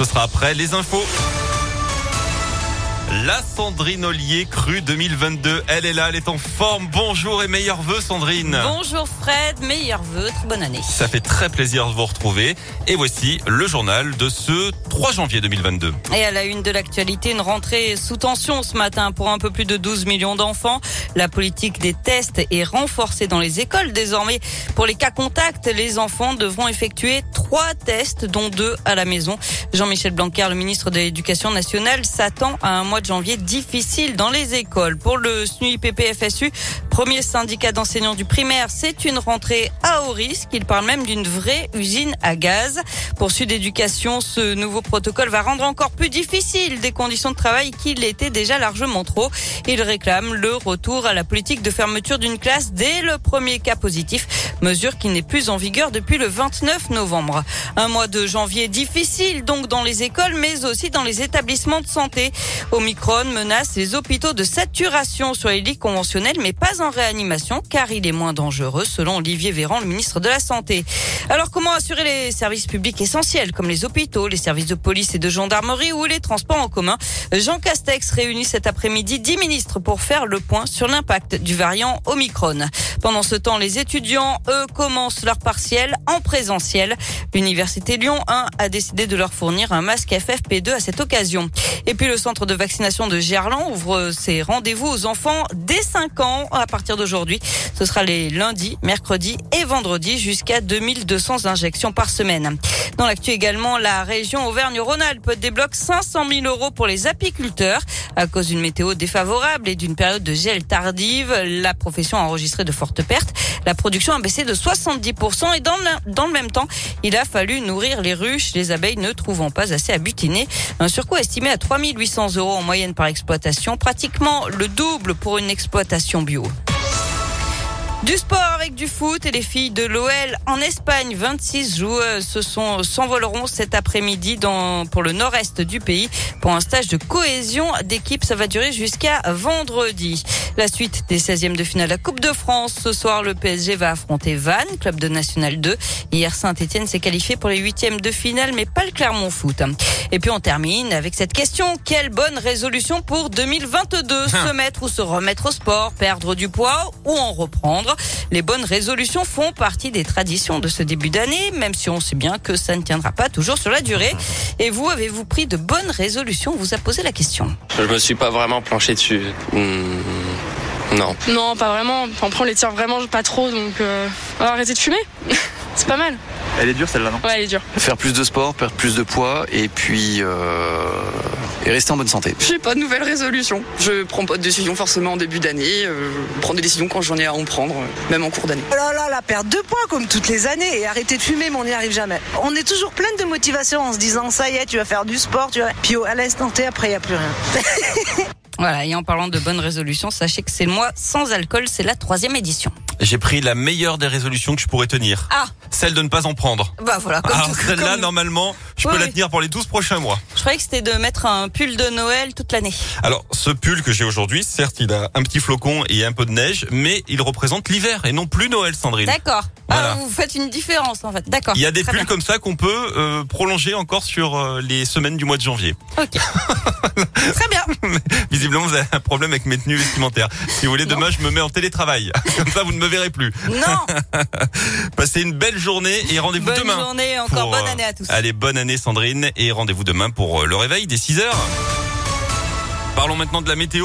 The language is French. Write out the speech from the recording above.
ce sera après les infos. La Sandrine Ollier Cru 2022. Elle est là, elle est en forme. Bonjour et meilleurs vœux Sandrine. Bonjour Fred, meilleurs vœux, très bonne année. Ça fait très plaisir de vous retrouver. Et voici le journal de ce 3 janvier 2022. Et à la une de l'actualité, une rentrée sous tension ce matin pour un peu plus de 12 millions d'enfants. La politique des tests est renforcée dans les écoles désormais. Pour les cas contacts, les enfants devront effectuer trois tests, dont deux à la maison. Jean-Michel Blanquer, le ministre de l'Éducation nationale, s'attend à un mois janvier difficile dans les écoles. Pour le SNUIPP-FSU, premier syndicat d'enseignants du primaire, c'est une rentrée à haut risque. Il parle même d'une vraie usine à gaz. Pour Sud Éducation, ce nouveau protocole va rendre encore plus difficile des conditions de travail qui l'étaient déjà largement trop. Il réclame le retour à la politique de fermeture d'une classe dès le premier cas positif, mesure qui n'est plus en vigueur depuis le 29 novembre. Un mois de janvier difficile donc dans les écoles, mais aussi dans les établissements de santé. Omicron menace les hôpitaux de saturation sur les lits conventionnels, mais pas en réanimation, car il est moins dangereux, selon Olivier Véran, le ministre de la Santé. Alors, comment assurer les services publics essentiels, comme les hôpitaux, les services de police et de gendarmerie ou les transports en commun? Jean Castex réunit cet après-midi 10 ministres pour faire le point sur l'impact du variant Omicron. Pendant ce temps, les étudiants, eux, commencent leur partiel en présentiel. L'université Lyon 1 a décidé de leur fournir un masque FFP2 à cette occasion. Et puis le centre de vaccination de Gerland ouvre ses rendez-vous aux enfants dès 5 ans partir d'aujourd'hui. Ce sera les lundis, mercredis et vendredis jusqu'à 2200 injections par semaine. Dans l'actu également, la région Auvergne-Rhône-Alpes débloque 500 000 euros pour les apiculteurs. À cause d'une météo défavorable et d'une période de gel tardive, la profession a enregistré de fortes pertes. La production a baissé de 70% et dans le, même temps, il a fallu nourrir les ruches, les abeilles ne trouvant pas assez à butiner. Un surcoût estimé à 3800 euros en moyenne par exploitation, pratiquement le double pour une exploitation bio. Du sport avec du foot et les filles de l'OL en Espagne. 26 joueuses se sont s'envoleront cet après-midi dans pour le nord-est du pays pour un stage de cohésion d'équipe. Ça va durer jusqu'à vendredi. La suite des 16e de finale de la Coupe de France. Ce soir, le PSG va affronter Vannes, club de National 2. Hier, Saint-Etienne s'est qualifié pour les huitièmes de finale, mais pas le Clermont Foot. Et puis on termine avec cette question. Quelle bonne résolution pour 2022 Se mettre ou se remettre au sport, perdre du poids ou en reprendre? Les bonnes résolutions font partie des traditions de ce début d'année, même si on sait bien que ça ne tiendra pas toujours sur la durée. Et vous, avez-vous pris de bonnes résolutions? On vous a posé la question. Je me suis pas vraiment planché dessus. Hmm, non. Non, pas vraiment. Après, on les tire vraiment pas trop, donc euh, on va arrêter de fumer. C'est pas mal. Elle est dure celle-là, non? Ouais, elle est dure. Faire plus de sport, perdre plus de poids et puis euh, et rester en bonne santé. J'ai pas de nouvelles résolutions. Je prends pas de décision forcément en début d'année. Euh, je prends des décisions quand j'en ai à en prendre, euh, même en cours d'année. Oh là là, la perte de poids comme toutes les années et arrêter de fumer, mais on n'y arrive jamais. On est toujours pleine de motivation en se disant ça y est, tu vas faire du sport, tu vas. Puis au- à l'instant T, après, il n'y a plus rien. Voilà, et en parlant de bonnes résolutions, sachez que c'est le mois sans alcool, c'est la troisième édition. J'ai pris la meilleure des résolutions que je pourrais tenir. Ah, Celle de ne pas en prendre. bah voilà, comme Alors tout- celle-là, comme- normalement, je Oui, peux la tenir pour les 12 prochains mois. Je croyais que c'était de mettre un pull de Noël toute l'année. Alors, ce pull que j'ai aujourd'hui, certes, il a un petit flocon et un peu de neige, mais il représente l'hiver et non plus Noël, Sandrine. D'accord. Voilà. Ah, vous faites une différence en fait. D'accord. Il y a des pulls bien. comme ça qu'on peut euh, prolonger encore sur euh, les semaines du mois de janvier. Ok. Très bien. Visiblement, vous avez un problème avec mes tenues vestimentaires. Si vous voulez, Non. demain, je me mets en télétravail. Comme ça, vous ne me verrez plus. Non. Passez une belle journée et rendez-vous Bonne demain. journée, encore pour, bonne année à tous. Allez, bonne année Sandrine et rendez-vous demain pour euh, le réveil des 6 heures. Parlons maintenant de la météo.